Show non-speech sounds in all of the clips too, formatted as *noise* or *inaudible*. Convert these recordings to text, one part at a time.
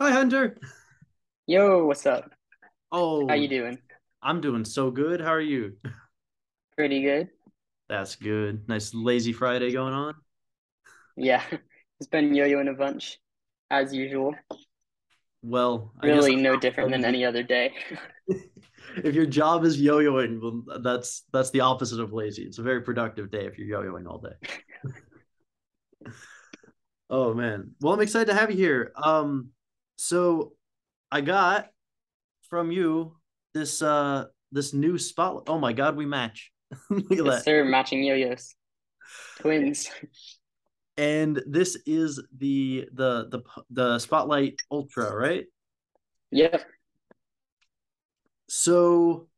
Hi, Hunter. Yo, what's up? Oh, how you doing? I'm doing so good. How are you? Pretty good. That's good. Nice lazy Friday going on. Yeah, *laughs* it's been yo-yoing a bunch as usual. Well, I guess Really no different than any other day. *laughs* if your job is yo-yoing, well, that's that's the opposite of lazy. It's a very productive day if you're yo-yoing all day. *laughs* Oh man. Well, I'm excited to have you here. Um, so I got from you this uh this new spotlight. Oh my God, we match. *laughs* Look at Yes, that. sir, matching yo-yos. Twins. And this is the the the the Spotlight Ultra, right? Yep. So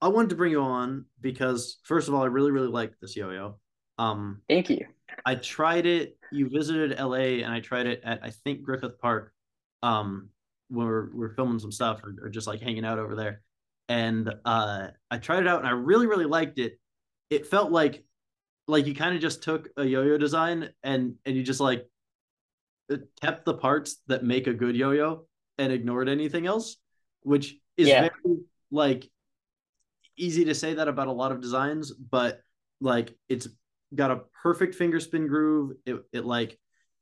I wanted to bring you on because first of all, I really really like this yo-yo. Um, Thank you. I tried it. You visited LA, and I tried it at I think Griffith Park. Um, when we're we're filming some stuff or, or just like hanging out over there, and uh, I tried it out, and I really really liked it. It felt like like you kind of just took a yo-yo design and and you just like kept the parts that make a good yo-yo and ignored anything else, which is Yeah. very like easy to say that about a lot of designs, but like it's got a perfect finger spin groove. It it like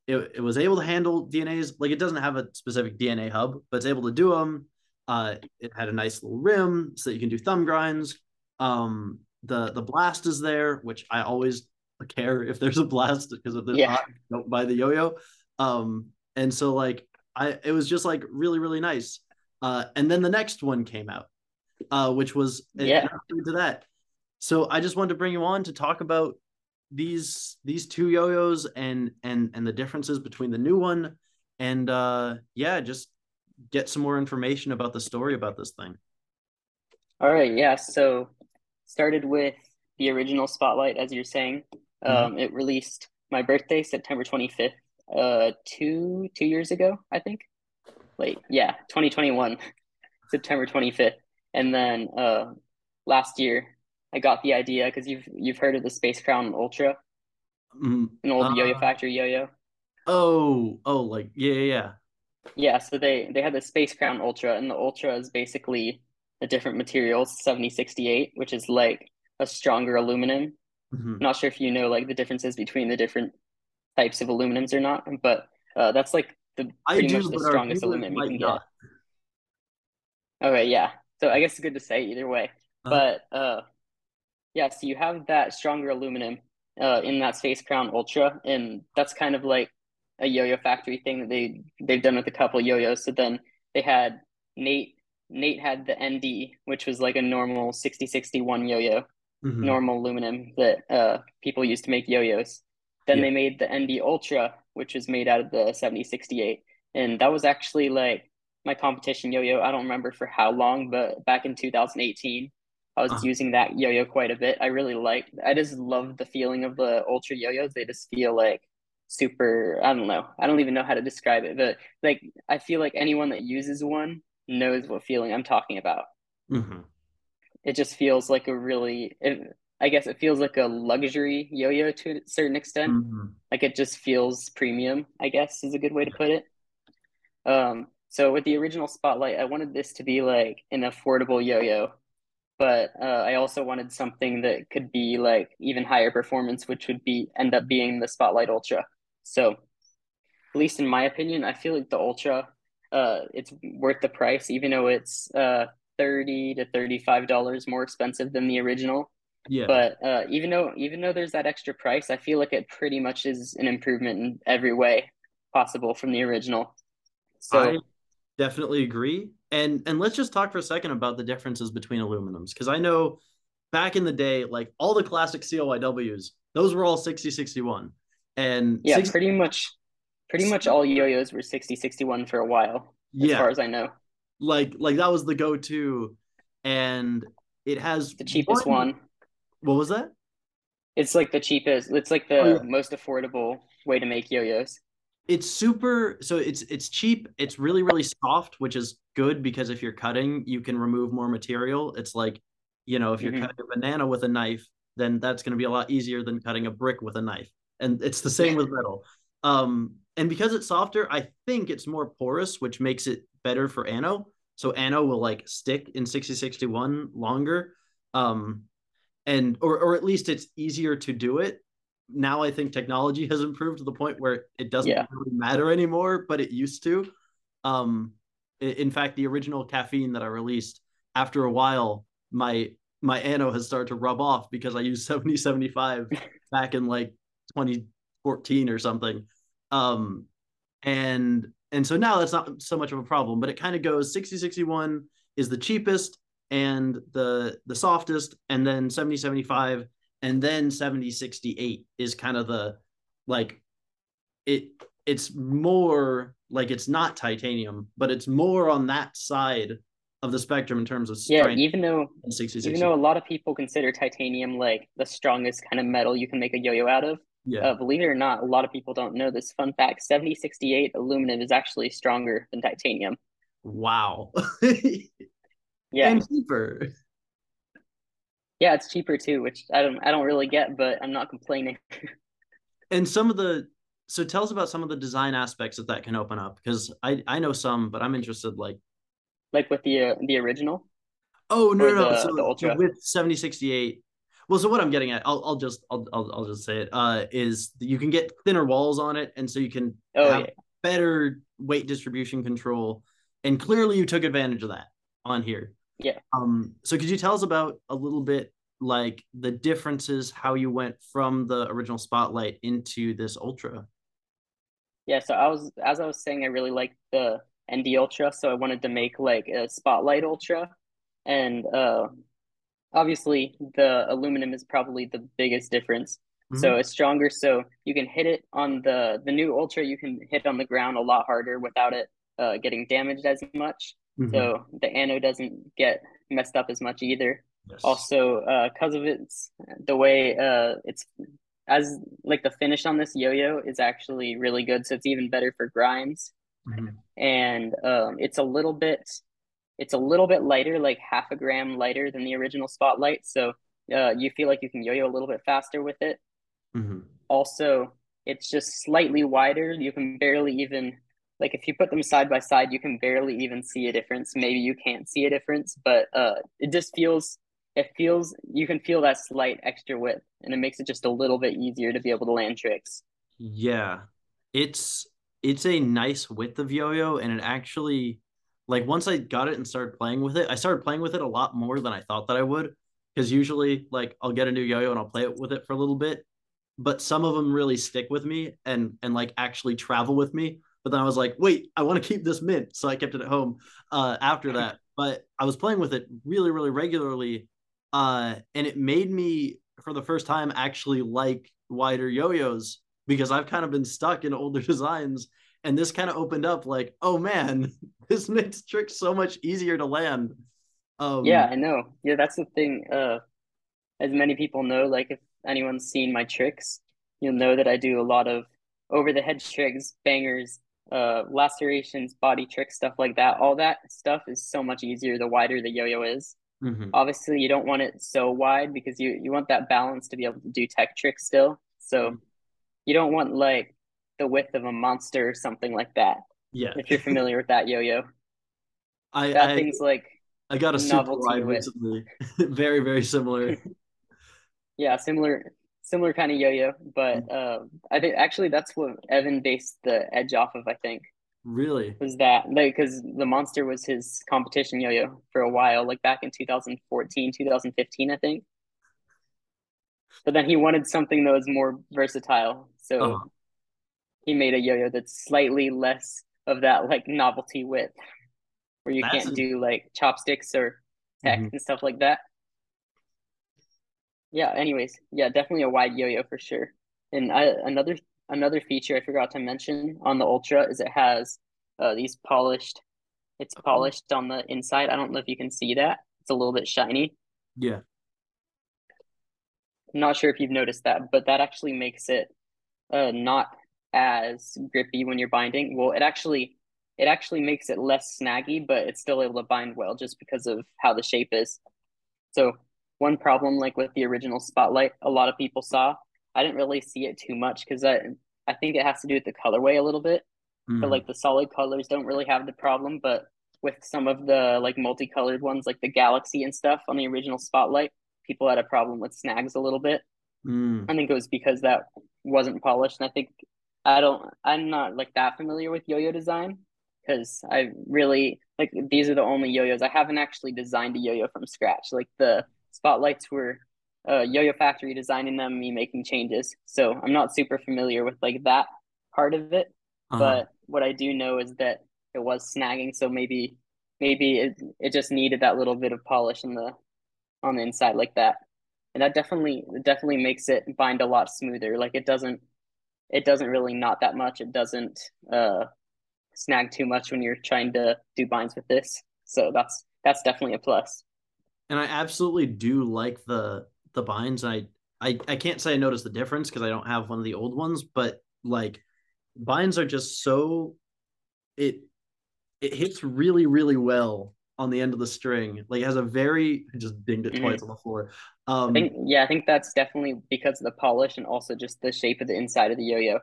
it, it was able to handle DNAs. Like it doesn't have a specific DNA hub, but it's able to do them. Uh, it had a nice little rim so that you can do thumb grinds. Um, the the blast is there, which I always care *laughs* if there's a blast because if there's Yeah. not, don't buy the yo-yo. Um, and so like I it was just like really really nice. Uh, and then the next one came out, uh, which was Yeah. to that. So I just wanted to bring you on to talk about these these two yo-yos and and and the differences between the new one and uh yeah just get some more information about the story about this thing All right, yeah. So started with the original Spotlight, as you're saying. Mhm. Um, it released my birthday, September 25th, uh, two two years ago, I think. Wait, yeah, 2021, *laughs* September 25th. And then uh last year I got the idea because you've you've heard of the Space Crown Ultra, Mm, an old Yo-Yo uh, Factory yo-yo. oh oh like yeah yeah yeah Yeah, so they they had the Space Crown Ultra, and the Ultra is basically a different material, 7068, which is like a stronger aluminum. Mhm. not sure if you know like the differences between the different types of aluminums or not, but uh, that's like the pretty much the strongest aluminum you can get. Okay, yeah. So I guess it's good to say either way. uh, But uh yeah, so you have that stronger aluminum uh in that Space Crown Ultra, and that's kind of like a yo-yo factory thing that they they've done with a couple yo-yos. So then they had Nate Nate had the ND, which was like a normal 6061 yo-yo. mhm. normal aluminum that uh, people use to make yo-yos. Then yeah they made the ND Ultra, which was made out of the 7068. And that was actually like my competition yo-yo. I don't remember for how long, but back in 2018, I was uh, using that yo-yo quite a bit. I really liked, I just love the feeling of the Ultra yo-yos. They just feel like super, I don't know. I don't even know how to describe it, but like I feel like anyone that uses one knows what feeling I'm talking about mhm. it just feels like a really it, I guess it feels like a luxury yo-yo to a certain extent. Mhm. Like it just feels premium, I guess is a good way to put it. Um, so with the original Spotlight, I wanted this to be like an affordable yo-yo, but uh, I also wanted something that could be like even higher performance, which would be end up being the Spotlight Ultra. So at least in my opinion, I feel like the Ultra, uh, it's worth the price, even though it's uh 30 to 35 dollars more expensive than the original. yeah But uh, even though even though there's that extra price, I feel like it pretty much is an improvement in every way possible from the original. So definitely agree and and let's just talk for a second about the differences between aluminums because i know back in the day like all the classic CLYWs those were all 6061 and yeah, 60 pretty much pretty much all yo-yos were 60 61 for a while, as yeah far as I know. like like that was the go-to and it has The cheapest one one. what was that It's like the cheapest, it's like oh the yeah most affordable way to make yo-yos. It's super so it's it's cheap it's really really soft which is good because if you're cutting you can remove more material it's like you know if you're hmm cutting a banana with a knife then that's going to be a lot easier than cutting a brick with a knife and it's the same with metal um and because it's softer, I think it's more porous, which makes it better for Anno. So Anno will like stick in 6061 longer. Um, and or or at least it's easier to do it. Now I think technology has improved to the point where it doesn't Yeah. really matter anymore, but it used to. Um, in fact, the original caffeine that I released, after a while, my my Anno has started to rub off because I used *laughs* 7075 *laughs* back in like 2014 or something. Um, and and so now that's not so much of a problem, but it kind of goes 6061 is the cheapest and the the softest, and then 7075 and then 7068 is kind of the like it it's more like it's not titanium, but it's more on that side of the spectrum in terms of Yeah, strength even though than 60, even though a lot of people consider titanium like the strongest kind of metal you can make a yo-yo out of, yeah. uh, believe it or not, a lot of people don't know this fun fact. 7068 aluminum is actually stronger than titanium. wow. *laughs* Yeah. and cheaper. Yeah, it's cheaper too, which I don't I don't really get, but I'm not complaining. *laughs* and some of the so tell us about some of the design aspects that that can open up because I I know some, but I'm interested like Like with the uh, the original. oh no no, no. the- So, the Ultra. so with 7068 well so what I'm getting at I'll I'll just I'll I'll, I'll just say it uh is that you can get thinner walls on it and so you can Oh have yeah. better weight distribution control and clearly you took advantage of that on here Yeah. um so could you tell us about a little bit like the differences how you went from the original spotlight into this ultra Yeah, so I was as I was saying, I really liked the ND Ultra, so I wanted to make like a Spotlight Ultra, and uh, obviously the aluminum is probably the biggest difference. So it's stronger, so you can hit it on the the new Ultra. You can hit on the ground a lot harder without it uh, getting damaged as much. Mhm. So the Anno doesn't get messed up as much either. Yes. Also, uh, because of its the way uh, it's as like the finish on this yo-yo is actually really good, so it's even better for grinds. Mhm. And um, it's a little bit, it's a little bit lighter, like half a gram lighter than the original Spotlight. So uh, you feel like you can yo-yo a little bit faster with it. Mhm. Also, it's just slightly wider. You can barely even like if you put them side by side, you can barely even see a difference. Maybe you can't see a difference, but uh, it just feels it feels you can feel that slight extra width, and it makes it just a little bit easier to be able to land tricks. Yeah, it's it's a nice width of yo-yo, and it actually like once I got it and started playing with it, I started playing with it a lot more than I thought that I would. Because usually, like I'll get a new yo-yo and I'll play it with it for a little bit, but some of them really stick with me and and like actually travel with me. But then I was like, wait, I want to keep this mint, so I kept it at home uh, after that. *laughs* But I was playing with it really, really regularly, uh, and it made me for the first time actually like wider yo-yos because I've kind of been stuck in older *laughs* designs. And this kind of opened up like, oh man, *laughs* this makes tricks so much easier to land. Um, Yeah, I know. Yeah, that's the thing. Uh, as many people know, like if anyone's seen my tricks, you'll know that I do a lot of over the head tricks, bangers, uh, lacerations, body tricks, stuff like that. All that stuff is so much easier the wider the yo-yo is. mhm. Obviously, you don't want it so wide because you you want that balance to be able to do tech tricks still. So you don't want like the width of a monster or something like that. Yeah. If you're familiar with that yo-yo, I, that I, thing's like I got a super wide recently. *laughs* very, very similar. *laughs* Yeah, similar similar kind of yo-yo, but um, I think actually that's what Evan based the edge off of. I think really? was that like because the monster was his competition yo-yo for a while, like back in 2014, 2015, I think. But then he wanted something that was more versatile, so Uh-huh. he made a yo-yo that's slightly less of that like novelty width, where you That's can't a- do like chopsticks or tech Mhm. and stuff like that. Yeah, anyways, yeah, definitely a wide yo-yo for sure. And I, another another feature I forgot to mention on the Ultra is it has uh, these polished. It's Oh. polished on the inside. I don't know if you can see that. It's a little bit shiny. Yeah. I'm not sure if you've noticed that, but that actually makes it uh not as grippy when you're binding. Well, it actually it actually makes it less snaggy, but it's still able to bind well just because of how the shape is. So one problem, like with the original Spotlight, a lot of people saw. I didn't really see it too much because I I think it has to do with the colorway a little bit. Mm. But like the solid colors don't really have the problem, but with some of the like multicolored ones, like the Galaxy and stuff on the original Spotlight, people had a problem with snags a little bit. Mm. I think it was because that wasn't polished, and I think I don't. I'm not like that familiar with yo-yo design because I really like these are the only yo-yos I haven't actually designed a yo-yo from scratch. Like the spotlights were uh, Yo-Yo Factory designing them, me making changes. So I'm not super familiar with like that part of it. Uh-huh. But what I do know is that it was snagging, so maybe maybe it it just needed that little bit of polish in the on the inside like that. And that definitely definitely makes it bind a lot smoother. Like it doesn't it doesn't really knot that much. It doesn't uh snag too much when you're trying to do binds with this. So that's that's definitely a plus. And I absolutely do like the the binds. I I I can't say I noticed the difference because I don't have one of the old ones, but like binds are just so it it hits really really well on the end of the string. Like it has a very I just dinged it mm-hmm. twice on the floor. Um, I think yeah, I think that's definitely because of the polish and also just the shape of the inside of the yo-yo.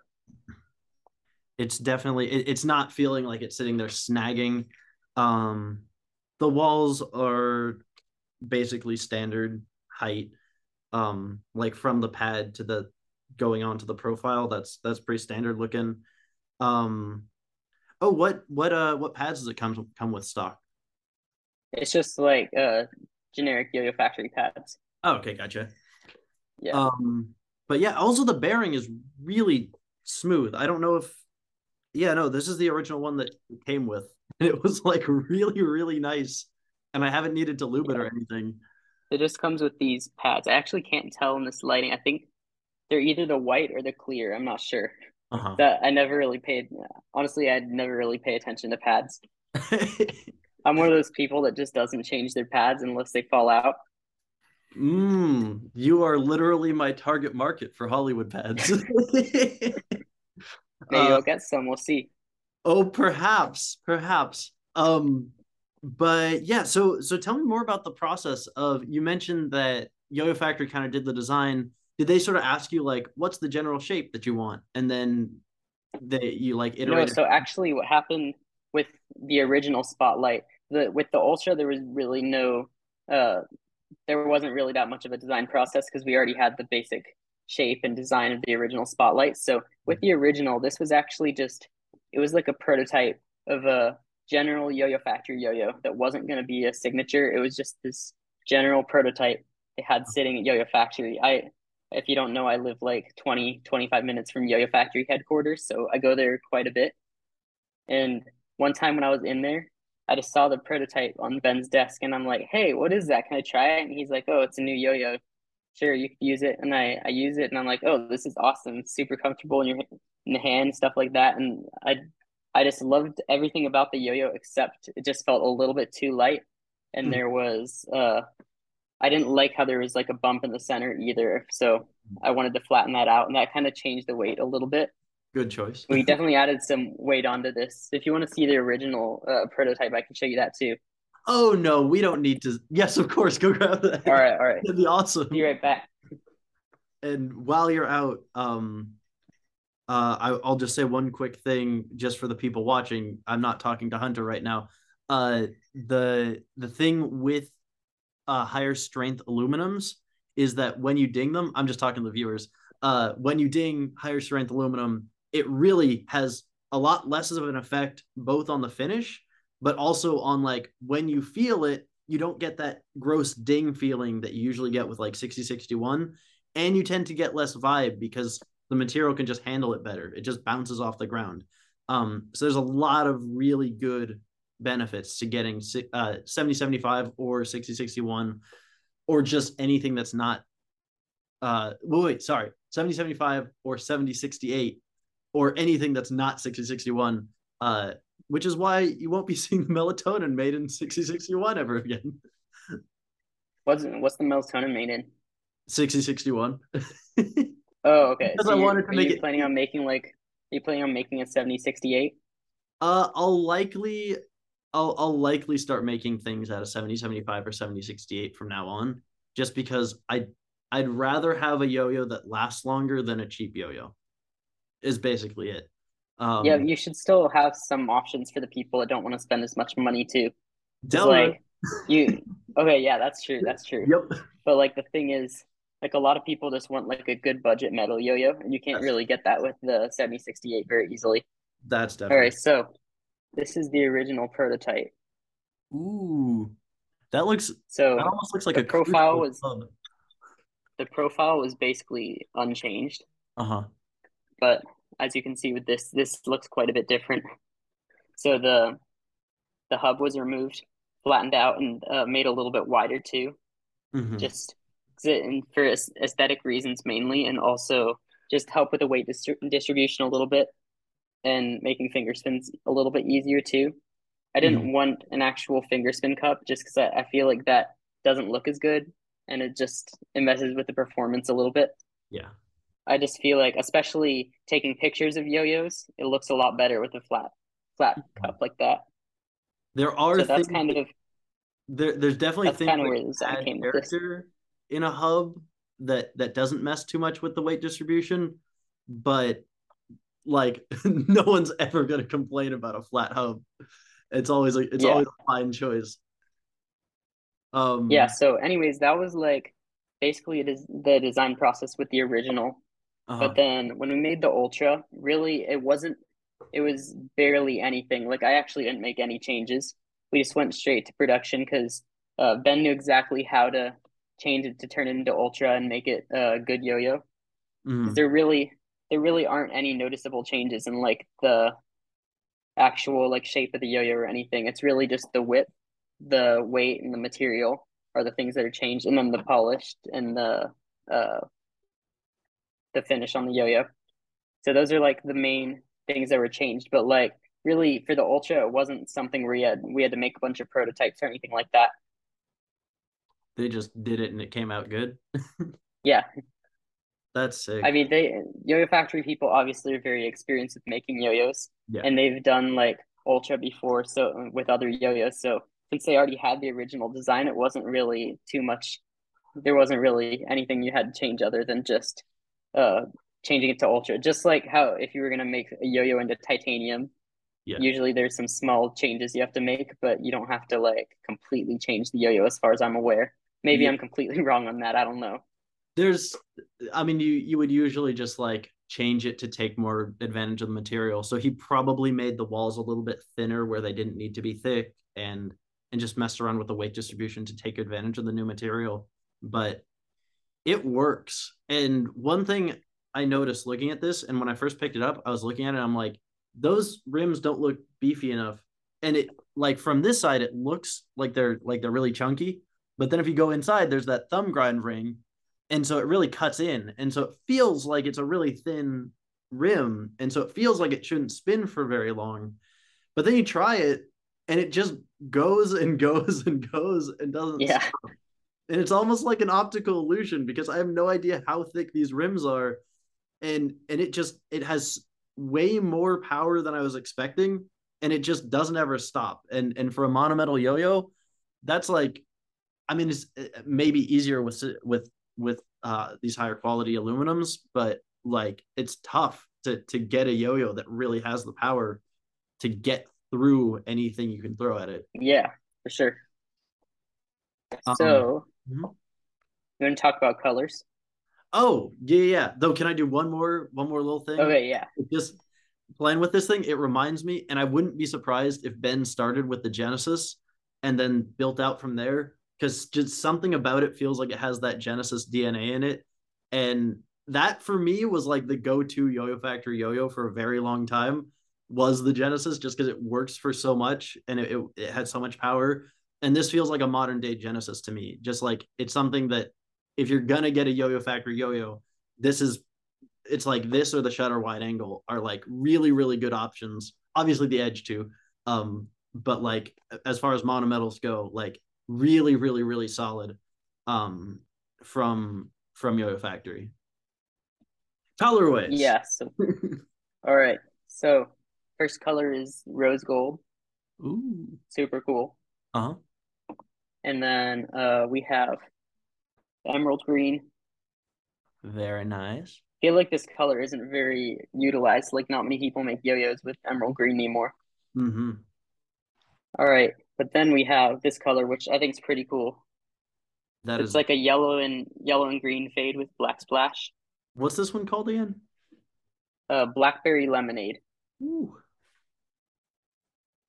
It's definitely it, it's not feeling like it's sitting there snagging. Um, the walls are basically standard height. Um, like from the pad to the going on to the profile. That's that's pretty standard looking. Um, oh, what what uh what pads does it come come with stock? It's just like uh generic Yo-Yo Factory pads. Oh, okay, gotcha. Yeah. Um, but yeah, also the bearing is really smooth. I don't know if, yeah, no, this is the original one that came with, and *laughs* it was like really, really nice. And I haven't needed to lube it or anything. It just comes with these pads. I actually can't tell in this lighting. I think they're either the white or the clear. I'm not sure. Uh-huh. That I never really paid. Honestly, I'd never really pay attention to pads. *laughs* I'm one of those people that just doesn't change their pads unless they fall out. Mm, you are literally my target market for Hollywood pads. *laughs* Maybe uh, I'll get some. We'll see. Oh, perhaps, perhaps. Um, but yeah. So, so tell me more about the process of. You mentioned that Yo-Yo Factory kind of did the design. Did they sort of ask you like, what's the general shape that you want, and then that you like iterate? No. So actually, what happened with the original Spotlight the with the Ultra, there was really no, uh, there wasn't really that much of a design process because we already had the basic shape and design of the original Spotlight. So with the original, this was actually just, it was like a prototype of a general Yo-Yo Factory yo-yo that wasn't going to be a signature. It was just this general prototype they had sitting at Yo-Yo Factory. I, if you don't know, I live like 20, 25 minutes from Yo-Yo Factory headquarters. So I go there quite a bit. And one time when I was in there, I just saw the prototype on Ben's desk and I'm like, hey, what is that? Can I try it? And he's like, oh, it's a new yo yo. Sure, you can use it. And I, I use it and I'm like, oh, this is awesome. Super comfortable in your in the hand, stuff like that. And I I just loved everything about the yo yo except it just felt a little bit too light. And mm there was uh I didn't like how there was like a bump in the center either. So I wanted to flatten that out and that kind of changed the weight a little bit. Good choice. we definitely added some weight onto this. If you want to see the original uh, prototype, I can show you that too. Oh no, we don't need to. Yes, of course. Go grab that. All right, all right. That'd be awesome. Be right back. And while you're out, um, uh, I, I'll just say one quick thing, just for the people watching. I'm not talking to Hunter right now. Uh, the the thing with uh higher strength aluminums is that when you ding them, I'm just talking to the viewers. Uh, when you ding higher strength aluminum, it really has a lot less of an effect both on the finish but also on like when you feel it you don't get that gross ding feeling that you usually get with like 6061 and you tend to get less vibe because the material can just handle it better. It just bounces off the ground. Um, so there's a lot of really good benefits to getting uh, 7075 or 6061 or just anything that's not uh wait, wait sorry 7075 or 7068 or anything that's not 6061 uh which is why you won't be *laughs* seeing melatonin made in 6061 ever again. What's what's the melatonin made in? 6061 *laughs* oh okay because so i wanted to make it planning on making like are you planning on making a 7068 uh i'll likely I'll, I'll likely start making things out of 70 75 or 70 68 from now on just because i I'd rather have a yo-yo that lasts longer than a cheap yo-yo is basically it. Um, yeah, you should still have some options for the people that don't want to spend as much money too. Like you, *laughs* okay, yeah, that's true. That's true. Yep. But like the thing is, like a lot of people just want like a good budget metal yo-yo, and you can't really get that with the seventy sixty eight very easily. That's definitely. right, so this is the original prototype. Ooh, that looks. So That almost looks like the a profile was- Uh the profile was basically unchanged, Uh huh. but as you can see with this, this looks quite a bit different. So the the hub was removed, flattened out, and uh, made a little bit wider too. hmm just it- and for aesthetic reasons mainly, and also just help with the weight distri- distribution a little bit and making finger spins a little bit easier too. I didn't mm. want an actual finger spin cup just because I, I feel like that doesn't look as good and it just it messes with the performance a little bit. Yeah. I just feel like, especially taking pictures of yo-yos, it looks a lot better with a flat flat mm-hmm. cup like that. There are So that's things, kind of there, there's definitely things kind of that where the design add came this. character in a hub that that doesn't mess too much with the weight distribution, but like *laughs* no one's ever gonna complain about a flat hub. It's always like it's Yeah. always a fine choice. Um Yeah. So, anyways, that was like basically it is the design process with the original. uh-huh. But then when we made the Ultra, really it wasn't. It was barely anything. Like I actually didn't make any changes. We just went straight to production because uh, Ben knew exactly how to change it to turn it into Ultra and make it a good yo-yo. Mhm. There really, there really aren't any noticeable changes in like the actual like shape of the yo-yo or anything. It's really just the width, the weight, and the material are the things that are changed, and then the polished and the uh the finish on the yo-yo. So those are like the main things that were changed. But like really for the Ultra, it wasn't something where we had we had to make a bunch of prototypes or anything like that. They just did it and it came out good. *laughs* Yeah, That's sick. I mean they Yo-Yo Factory people obviously are very experienced with making yo-yos, Yeah. and they've done like Ultra before, so with other yo-yos. So since they already had the original design, it wasn't really too much. There wasn't really anything you had to change other than just uh changing it to Ultra. Just like how if you were gonna make a yo-yo into titanium, Yeah. usually there's some small changes you have to make, but you don't have to like completely change the yo-yo as far as I'm aware. Maybe Yeah. I'm completely *laughs* wrong on that. I don't know. there's i mean you you would usually just like change it to take more advantage of the material so he probably made the walls a little bit thinner where they didn't need to be thick and and just messed around with the weight distribution to take advantage of the new material but it works and one thing i noticed looking at this and when i first picked it up i was looking at it i'm like those rims don't look beefy enough and it like from this side it looks like they're like they're really chunky but then if you go inside there's that thumb grind ring and so it really cuts in and so it feels like it's a really thin rim and so it feels like it shouldn't spin for very long but then you try it and it just goes and *laughs* goes and goes and doesn't Yeah. stop. and it's almost like an optical illusion because i have no idea how thick these rims are and and it just it has way more power than i was expecting and it just doesn't ever stop and and for a monometal yo-yo that's like i mean it's uh, maybe easier with with with uh, these higher quality aluminums, but like it's tough to to get a yo-yo that really has the power to get through anything you can throw at it. Yeah, for sure. Um, So, mhm. you want to talk about colors? Oh yeah, yeah, yeah. Though, can I do one more one more little thing? Okay, yeah. Just playing with this thing, it reminds me, and I wouldn't be surprised if Ben started with the Genesis and then built out from there because just something about it feels like it has that Genesis DNA in it. And that for me was like the go-to Yo-Yo Factory yo-yo for a very long time was the Genesis just because it works for so much and it, it, it had so much power. And this feels like a modern day Genesis to me. Just like it's something that if you're gonna get a Yo-Yo Factory yo-yo, this is it's like this or the shutter wide angle are like really, really good options. Obviously the edge too. Um, but like as far as monometals go, like really, really, really solid um from from Yo-Yo Factory. Colorways. Yeah. So, *laughs* all right. So, first color is rose gold. Ooh. Super cool. Uh-huh. And then uh, we have emerald green. Very nice. feel like this color isn't very utilized. Like not many people make yo-yos with emerald green anymore. Mm-hmm. All right, but then we have this color, which I think is pretty cool. That It's is like a yellow and yellow and green fade with black splash. what's this one called again? Uh, blackberry lemonade. Ooh.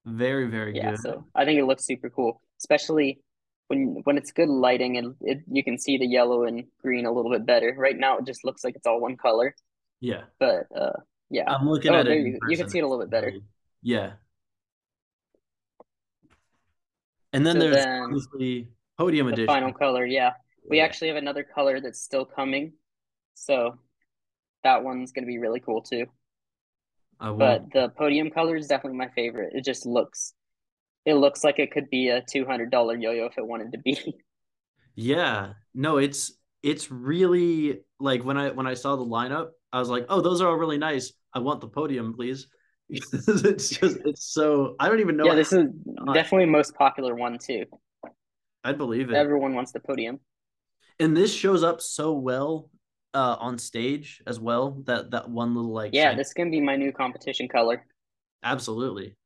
Very, very good. Yeah, good. so I think it looks super cool, especially when when it's good lighting and it, you can see the yellow and green a little bit better. Right now, it just looks like it's all one color, Yeah. but uh, yeah. I'm looking Oh, at it. you you can see it a little bit better. Yeah. And then So there's then obviously podium the edition. final color, yeah. We Yeah. actually have another color that's still coming, so that one's gonna be really cool too. I. But the podium color is definitely my favorite. It just looks, it looks like it could be a two hundred dollar yo-yo if it wanted to be. *laughs* Yeah. No, it's it's really like when I when I saw the lineup, I was like, "Oh, those are all really nice. I want the podium, please." *laughs* it's just it's so I don't even know Yeah, this is definitely most popular one too. I'd believe it. Everyone wants the podium. And this shows up so well uh on stage as well. That that one little like Yeah, shiny- this can be my new competition color. Absolutely.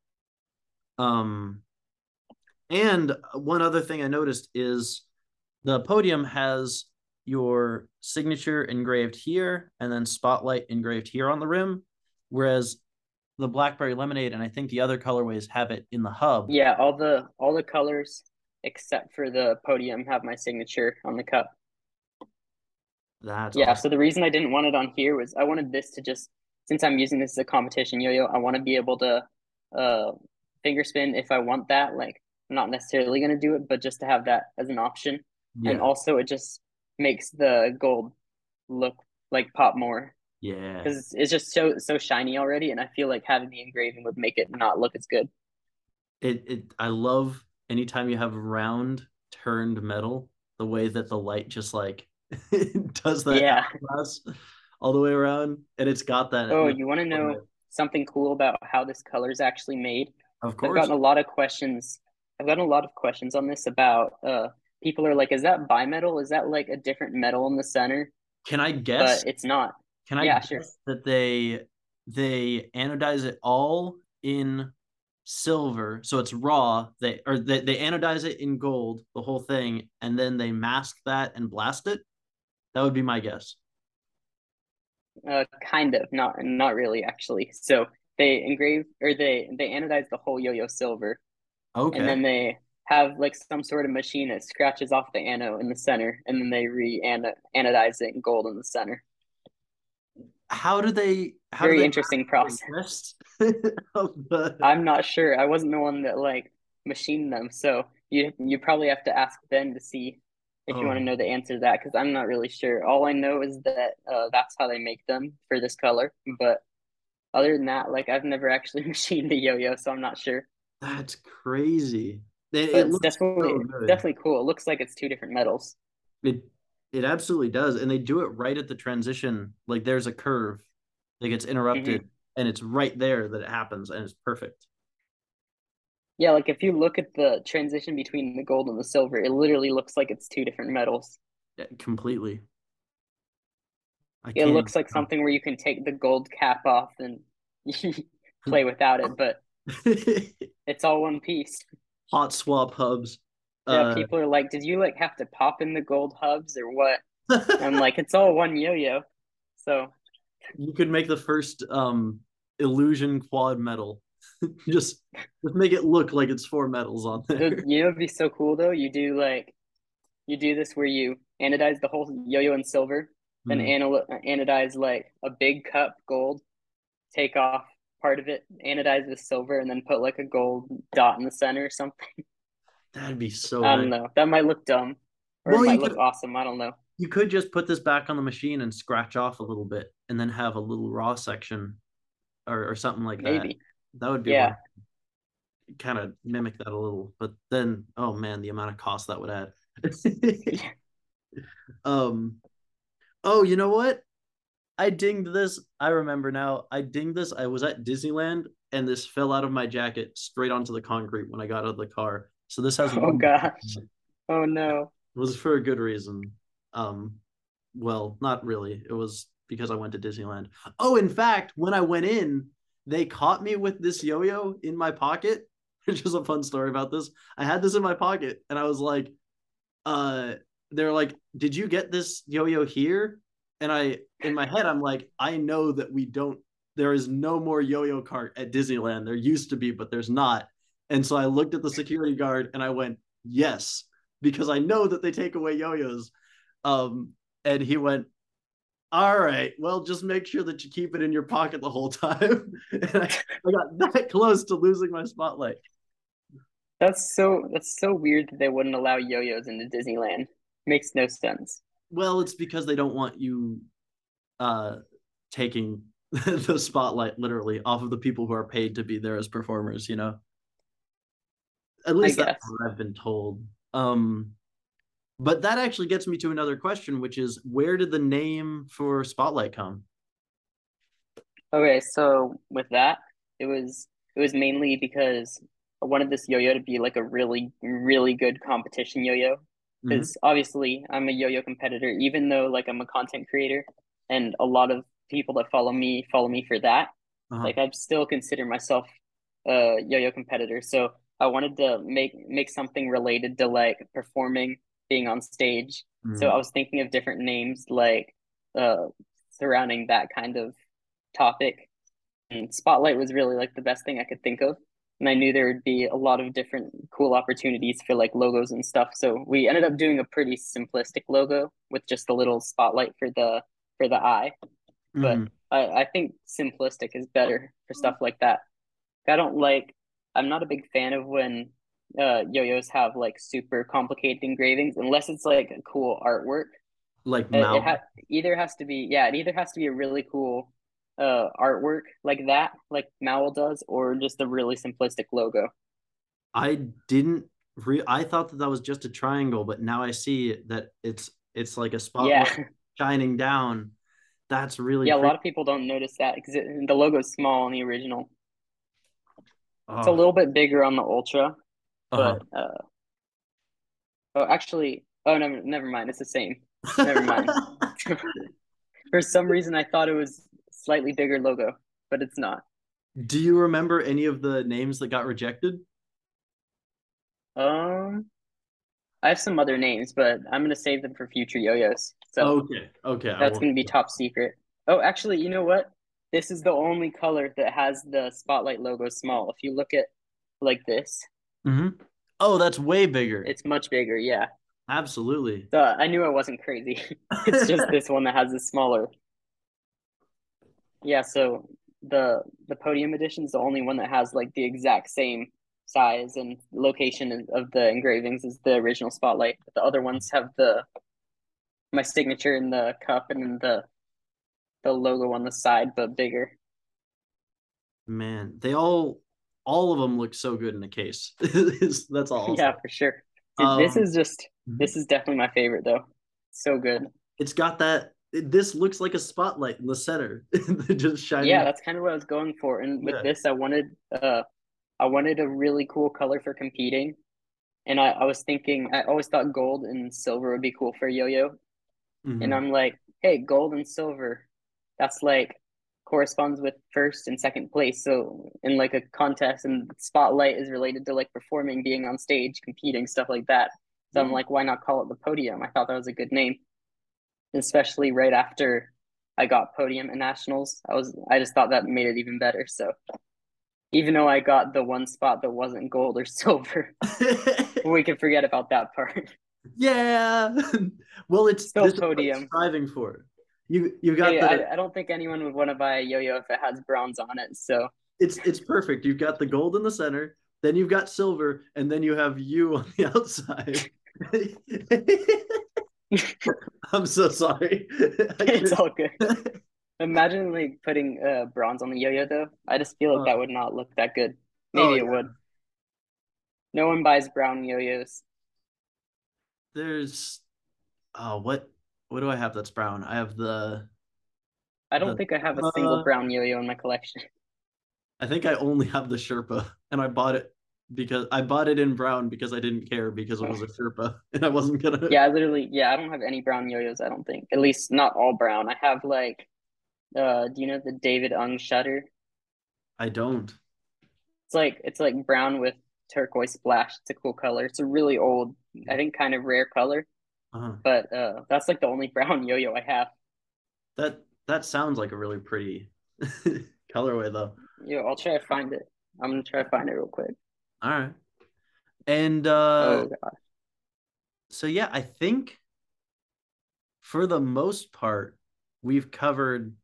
Um, and one other thing I noticed is the podium has your signature engraved here and then spotlight engraved here on the rim, whereas the blackberry lemonade and I think the other colorways have it in the hub. Yeah, all the all the colors except for the podium have my signature on the cup. That's Yeah, awesome. so the reason I didn't want it on here was I wanted this to just since I'm using this as a competition yo-yo, I want to be able to uh finger spin if I want that. Like I'm not necessarily gonna do it, but just to have that as an option. yeah, And also it just makes the gold look like pop more yeah. because it's, just so so shiny already, and I feel like having the engraving would make it not look as good. It it I love anytime you have round turned metal, the way that the light just like *laughs* does that Yeah. all the way around, and it's got that. Oh, you want to know something cool about how this color is actually made? Of course. I've gotten a lot of questions. I've gotten a lot of questions on this about uh people are like, is that bimetal? Is that like a different metal in the center? Can I guess? But it's not. Can I yeah, guess sure. that they they anodize it all in silver, so it's raw. They or they, they anodize it in gold, the whole thing, and then they mask that and blast it. That would be my guess. Uh, kind of, not not really actually. So they engrave or they they anodize the whole yo-yo silver, Okay. and then they have like some sort of machine that scratches off the anode in the center, and then they re-anodize it in gold in the center. How do they? How Very do they interesting process. the *laughs* the- I'm not sure. I wasn't the one that like machined them, so you you probably have to ask Ben to see if you want Oh. to know the answer to that because I'm not really sure. All I know is that uh, that's how they make them for this color, but other than that, like I've never actually *laughs* machined a yo-yo, so I'm not sure. That's crazy. It, it it's looks definitely so definitely cool. It looks like it's two different metals. It it absolutely does, and they do it right at the transition. Like there's a curve that gets mm-hmm. interrupted, and it's right there that it happens, and it's perfect. Yeah, like if you look at the transition between the gold and the silver, it literally looks like it's two different metals. Yeah, completely. I It looks like something where you can take the gold cap off and *laughs* play without it, but *laughs* it's all one piece. hot swap hubs. Yeah, Uh, people are like, "Did you like have to pop in the gold hubs or what?" *laughs* I'm like, "It's all one yo-yo." So you could make the first um illusion quad metal. *laughs* just just make it look like it's four metals on there. you know, it'd be so cool though. You do like, you do this where you anodize the whole yo-yo in silver, then anal- anodize like a big cup gold, take off part of it, anodize with silver, and then put like a gold dot in the center or something. *laughs* That'd be so I don't nice. know. That might look dumb, or Well, it might look could- awesome. I don't know. You could just put this back on the machine and scratch off a little bit, and then have a little raw section, or, or something like that. Maybe. That would be Yeah. Kind of mimic that a little, but then oh man, the amount of cost that would add. *laughs* um, oh, you know what? I dinged this. I remember now. I dinged this. I was at Disneyland, and this fell out of my jacket straight onto the concrete when I got out of the car. So this has Oh gosh. Oh no. It was for a good reason. Um, well, not really. It was because I went to Disneyland. Oh, in fact, when I went in, they caught me with this yo-yo in my pocket, *laughs* which is a fun story about this. I had this in my pocket and I was like, uh, they're like, "Did you get this yo-yo here?" And I in my head I'm like, "I know that we don't there is no more yo-yo cart at Disneyland. There used to be, but there's not." And so I looked at the security guard and I went, "Yes." Because I know that they take away yo-yos. Um, and he went, all right, well, just make sure that you keep it in your pocket the whole time. *laughs* and I, I got that close to losing my spotlight. That's so that's so weird that they wouldn't allow yo-yos into Disneyland. Makes no sense. Well, it's because they don't want you uh taking *laughs* the spotlight literally off of the people who are paid to be there as performers, you know. At least that's what I've been told. Um but that actually gets me to another question, which is where did the name for Spotlight come? Okay, so with that, it was it was mainly because I wanted this yo-yo to be like a really really good competition yo-yo. Because mm-hmm. obviously I'm a yo-yo competitor, even though like I'm a content creator, and a lot of people that follow me follow me for that. Uh-huh. Like I still consider myself a yo-yo competitor, so I wanted to make make something related to like performing being on stage. Mm. So I was thinking of different names like uh, surrounding that kind of topic. And Spotlight was really like the best thing I could think of. And I knew there would be a lot of different cool opportunities for like logos and stuff. So we ended up doing a pretty simplistic logo with just a little spotlight for the for the eye. Mm. But I, I think simplistic is better for stuff like that. I don't like I'm not a big fan of when uh, yo-yos have like super complicated engravings unless it's like a cool artwork. Like it, it ha- either has to be yeah, it either has to be a really cool uh artwork like that, like Maui does, or just a really simplistic logo. I didn't re- I thought that that was just a triangle, but now I see that it's it's like a spotlight yeah. shining down. That's really yeah. Pretty- a lot of people don't notice that because the logo is small in the original. Oh. It's a little bit bigger on the ultra, uh-huh. But uh, oh, actually, oh no, never mind. It's the same. Never mind. *laughs* *laughs* For some reason, I thought it was slightly bigger logo, but it's not. Do you remember any of the names that got rejected? Um, I have some other names, but I'm gonna save them for future yo-yos. So okay, okay, that's gonna be top secret. Oh, actually, you know what? This is the only color that has the spotlight logo small. If you look at like this, Mm-hmm. Oh, that's way bigger. It's much bigger, yeah. Absolutely. So I knew I wasn't crazy. *laughs* it's just this one that has a smaller. Yeah, so the the podium edition is the only one that has like the exact same size and location of the engravings as the original spotlight. But the other ones have the my signature in the cup and in the the logo on the side, but bigger. Man, they all all of them look so good in the case. *laughs* That's all. yeah, for sure. Dude, um, this is just mhm. this is definitely my favorite though. So good. It's got that. It, this looks like a spotlight in the center, *laughs* just shining. Yeah, that's kind of what I was going for. And with yeah. this, I wanted uh, I wanted a really cool color for competing, and I, I was thinking I always thought gold and silver would be cool for yo-yo, mm-hmm. and I'm like, hey, gold and silver, that's like corresponds with first and second place. So in like a contest and spotlight is related to like performing, being on stage, competing, stuff like that. So mm-hmm. I'm like, why not call it the podium? I thought that was a good name. Especially right after I got podium at nationals. I was I just thought that made it even better. So even though I got the one spot that wasn't gold or *laughs* silver, *laughs* we can forget about that part. Yeah. *laughs* well, it's still podium. Striving for it. You you got hey, the, I, I don't think anyone would want to buy a yo-yo if it has bronze on it. So it's it's perfect. You've got the gold in the center, then you've got silver, and then you have you on the *laughs* outside. *laughs* I'm so sorry. *laughs* it's all good. Imagine like putting uh, bronze on the yo-yo though. I just feel like uh, that would not look that good. Maybe oh, it yeah. would. No one buys brown yo-yos. There's, oh, what what do I have that's brown? I have the. I don't the, think I have a single uh, brown yo-yo in my collection. *laughs* I think I only have the Sherpa, and I bought it because I bought it in brown because I didn't care because it was a *laughs* Sherpa, *laughs* and I wasn't gonna. Yeah, I literally, yeah, I don't have any brown yo-yos. I don't think, at least not all brown. I have like Uh, do you know the David Ung shutter? I don't. It's like it's like brown with turquoise splash. It's a cool color. It's a really old, I think, kind of rare color. Uh-huh. But uh, that's like the only *laughs* brown yo-yo I have. That that sounds like a really pretty *laughs* colorway though. Yeah, I'll try to find it. I'm gonna try to find it real quick. All right. And uh Oh god. so yeah, I think for the most part we've covered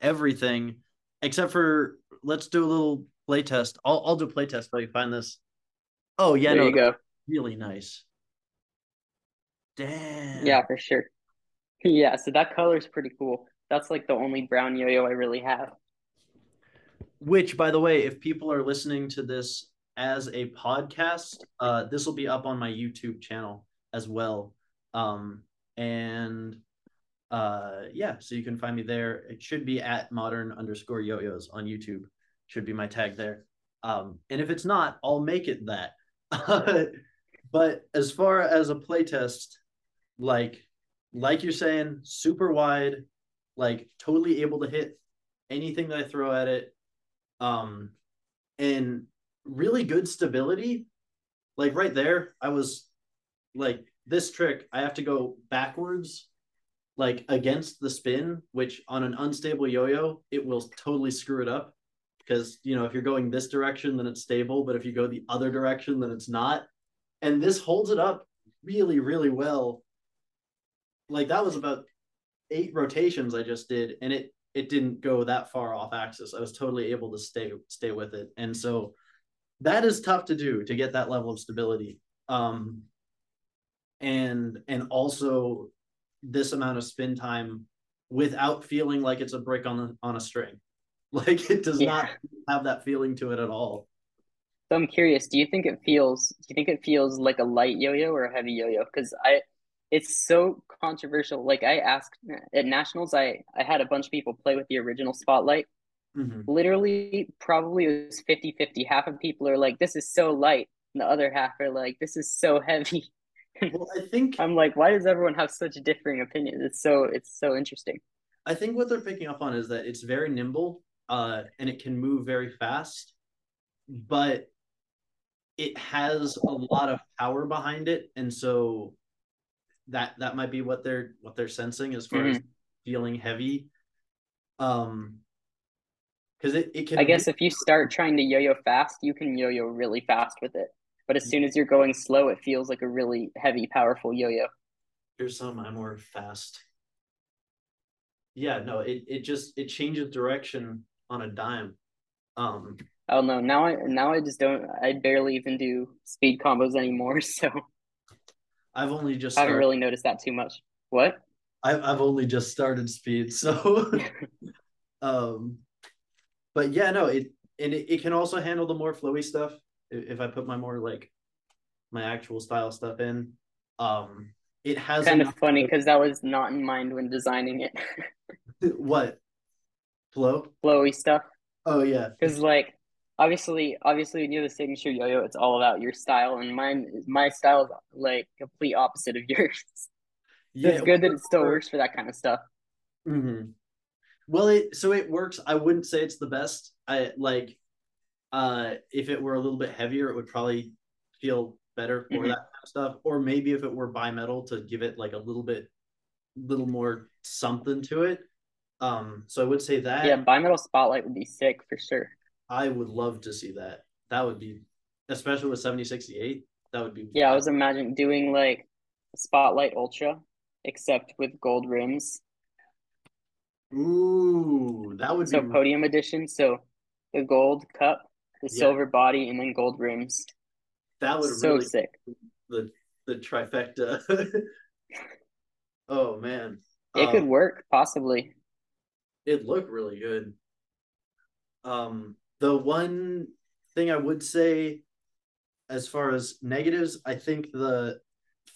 everything except for let's do a little playtest. I'll I'll do playtest while you find this. Oh yeah, there no, you go. really nice. Damn. Yeah, for sure. Yeah, so that color's pretty cool. That's like the only brown yo-yo I really have. Which, by the way, if people are listening to this as a podcast, uh, this will be up on my YouTube channel as well. Um, and uh, yeah, so you can find me there. It should be at modern underscore yo-yos on YouTube. Should be my tag there. Um, and if it's not, I'll make it that. *laughs* but as far as a playtest, like like you're saying, super wide, like totally able to hit anything that I throw at it. Um, and really good stability. Like right there, I was like this trick, I have to go backwards, like against the spin, which on an unstable yo-yo, it will totally screw it up. Because you know, if you're going this direction, then it's stable, but if you go the other direction, then it's not. And this holds it up really, really well. Like that was about eight rotations I just did, and it it didn't go that far off axis. I was totally able to stay stay with it, and so that is tough to do to get that level of stability. Um, and and also this amount of spin time without feeling like it's a brick on a, on a string. *laughs* Like it does Yeah. not have that feeling to it at all. So I'm curious, do you think it feels do you think it feels like a light yo-yo or a heavy yo-yo? Because I it's so controversial. Like I asked at nationals, I I had a bunch of people play with the original spotlight. Mhm. Literally, probably it was 50-50. Half of people are like, this is so light, and the other half are like, this is so heavy. *laughs* Well, I think I'm like, why does everyone have such differing opinions? It's so it's so interesting. I think what they're picking up on is that it's very nimble, uh, and it can move very fast, but it has a lot of power behind it, and so that that might be what they're what they're sensing as far as feeling heavy. Um, because it, it can I guess if you start trying to yo-yo fast, you can yo-yo really fast with it. But as soon as you're going slow, it feels like a really heavy, powerful yo-yo. here's some I'm more fast. Yeah, no, it it just it changes direction on a dime. Um, I don't. Now I now I just don't I barely even do speed combos anymore, *laughs* so I've only just I haven't really noticed that too much. What? I've I've only just started speed, so *laughs* um, but yeah, no, it and it, it can also handle the more flowy stuff if, if I put my more like my actual style stuff in. Um, it has Kind of funny because that was not in mind when designing it. what flow? Flowy stuff. Oh yeah, Because like obviously obviously when you have a signature yo-yo, it's all about your style and mine my style is like complete opposite of *laughs* yours. Yeah. it's good that it still works for that kind of stuff. hmm Well, it so it works. I wouldn't say it's the best. I like uh if it were a little bit heavier, it would probably feel better for Mhm. that kind of stuff. Or maybe if it were bimetal to give it like a little bit little more something to it. Um, so I would say that Yeah, bimetal spotlight would be sick for sure. I would love to see that. That would be especially with 7068. That would be Yeah, I was imagining doing like Spotlight Ultra, except with gold rims. Ooh, that would So be podium edition. So the gold cup, the Yeah. silver body, and then gold rims. that would So really sick. the the trifecta. *laughs* oh man. It could Um, work, possibly. it looked really good. Um, the one thing I would say, as far as negatives, I think the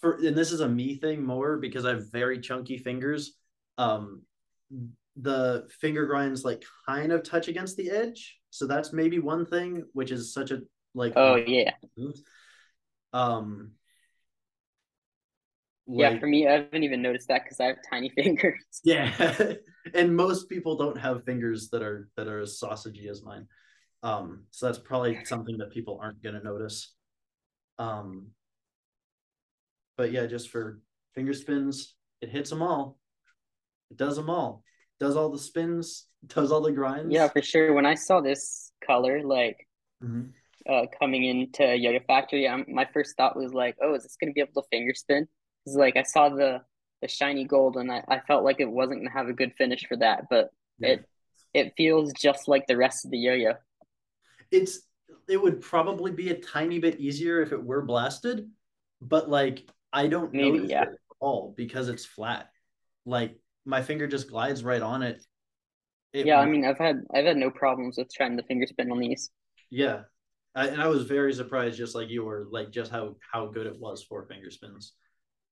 for and this is a me thing more because I have very chunky fingers. Um, the finger grinds like kind of touch against the edge, so that's maybe one thing, which is such a like Oh yeah. um yeah, for me, I haven't even noticed that because I have tiny *laughs* fingers. Yeah, *laughs* and most people don't have fingers that are that are as sausagey as mine. Um, so that's probably something that people aren't gonna notice. Um, but yeah, just for finger spins, it hits them all. It does them all. Does all the spins. *laughs* Does all the grinds. Yeah, for sure. When I saw this color, like mm-hmm. uh, coming into Yo-Yo Factory, I'm, my first thought was like, "Oh, is this gonna be able to finger spin?" Because like I saw the the shiny gold, and I, I felt like it wasn't gonna have a good finish for that, but yeah. it it feels just like the rest of the yo-yo. It's it would probably be a tiny bit easier if it were blasted, but like I don't Maybe, notice yeah. it at all because it's flat. Like my finger just glides right on it. it yeah, I mean, I've had I've had no problems with trying the finger spin on these. Yeah, I, and I was very surprised, just like you were, like just how how good it was for finger spins.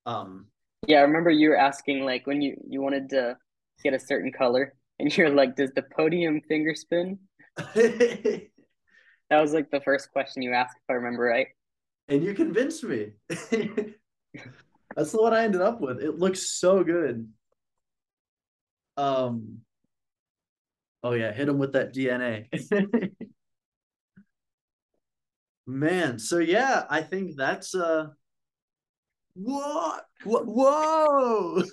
Um, yeah, I remember you were asking like when you you wanted to get a certain color, and you're like, "Does the podium finger spin?" *laughs* that was like the first question you asked, if I remember right. And you convinced me. *laughs* That's the one I ended up with. It looks so good. Um. Oh yeah, hit him with that DNA. *laughs* Man, so yeah, I think that's uh what? What? Whoa! *laughs*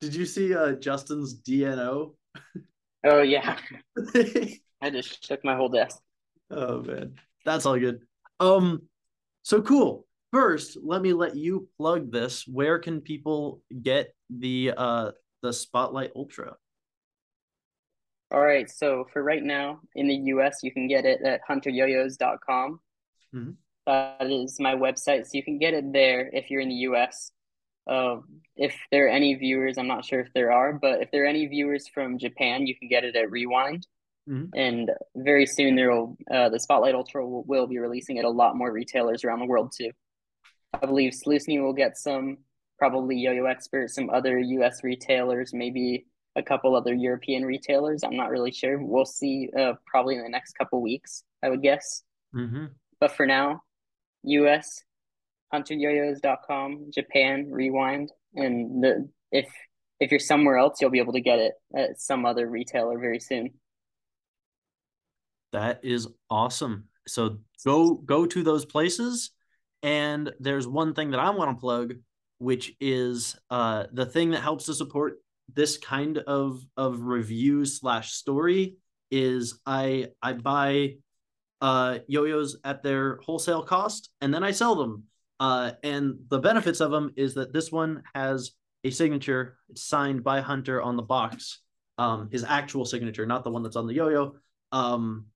Did you see uh, Justin's DNO? Oh yeah. I just shook my whole desk. Oh man, that's all good. Um, so cool. First, let me let you plug this. Where can people get the uh the Spotlight Ultra? All right. So for right now in the US, you can get it at hunteryoyos.com. Mm-hmm. That is my website. So you can get it there if you're in the US. Uh, if there are any viewers, I'm not sure if there are, but if there are any viewers from Japan, you can get it at Rewind. Mm-hmm. And very soon, there will uh, the Spotlight Ultra will, will, be releasing at a lot more retailers around the world too. I believe Sloosny will get some, probably Yo-Yo Expert, some other U.S. retailers, maybe a couple other European retailers. I'm not really sure. We'll see. Uh, probably in the next couple weeks, I would guess. Mm-hmm. But for now, US, hunteryoyos.com, Japan, Rewind, and the if if you're somewhere else, you'll be able to get it at some other retailer very soon. That is awesome. So go go to those places. And there's one thing that I want to plug, which is uh, the thing that helps to support this kind of of review slash story is I I buy uh, yo-yos at their wholesale cost, and then I sell them. Uh, and the benefits of them is that this one has a signature. It's signed by Hunter on the box, um, his actual signature, not the one that's on the yo-yo. Um,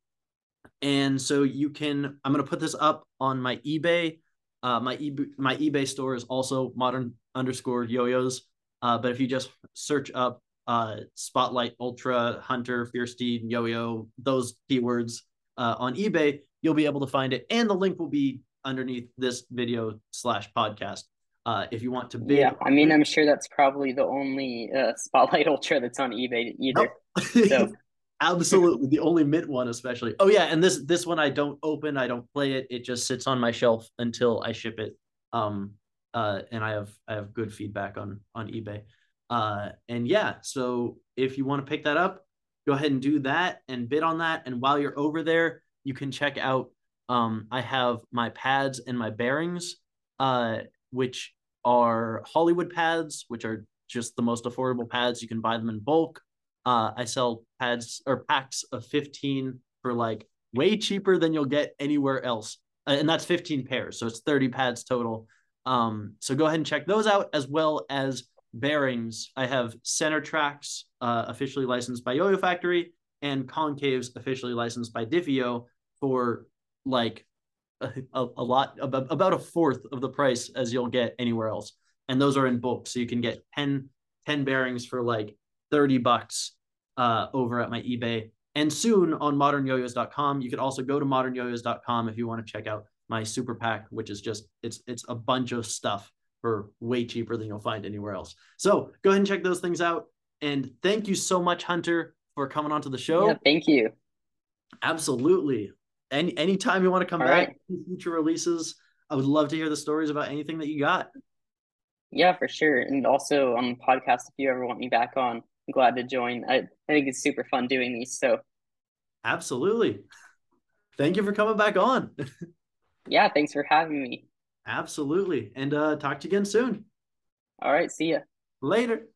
and so you can. I'm going to put this up on my eBay. Uh, my eBay my eBay store is also modern underscore yo-yos. Uh, but if you just search up uh, Spotlight Ultra Hunter Feuerstein Yo-Yo, those keywords, uh, on eBay, you'll be able to find it, and the link will be underneath this video slash podcast. Uh, if you want to bid. Yeah, I mean, I'm sure that's probably the only uh, Spotlight Ultra that's on eBay either. Nope. *laughs* so. Absolutely, the only mint one, especially. Oh yeah, and this this one I don't open, I don't play it. It just sits on my shelf until I ship it. Um, uh, and I have I have good feedback on on eBay. Uh, and yeah, so if you want to pick that up, go ahead and do that and bid on that. And while you're over there, you can check out. Um, I have my pads and my bearings, uh, which are Hollywood pads, which are just the most affordable pads. You can buy them in bulk. Uh, I sell pads or packs of 15 for like way cheaper than you'll get anywhere else. Uh, and that's 15 pairs. So it's 30 pads total. Um, so go ahead and check those out as well as bearings. I have Center Tracs uh, officially licensed by Yo-Yo Factory and KonKaves officially licensed by Dif-e-Yo for like a, a, lot about, about a fourth of the price as you'll get anywhere else. And those are in bulk. So you can get 10, 10 bearings for like 30 bucks uh, over at my eBay. And soon on modernyoyos.com, you could also go to modernyoyos.com if you want to check out my super pack, which is just it's it's a bunch of stuff for way cheaper than you'll find anywhere else. So go ahead and check those things out. And thank you so much, Hunter, for coming onto the show. Yeah, thank you. Absolutely. Any anytime you want to come All back, right. future releases, I would love to hear the stories about anything that you got. Yeah, for sure. And also on the podcast, if you ever want me back on, I'm glad to join. I, I think it's super fun doing these. So absolutely. Thank you for coming back on. *laughs* yeah, thanks for having me. Absolutely. And uh talk to you again soon. All right, see ya. Later.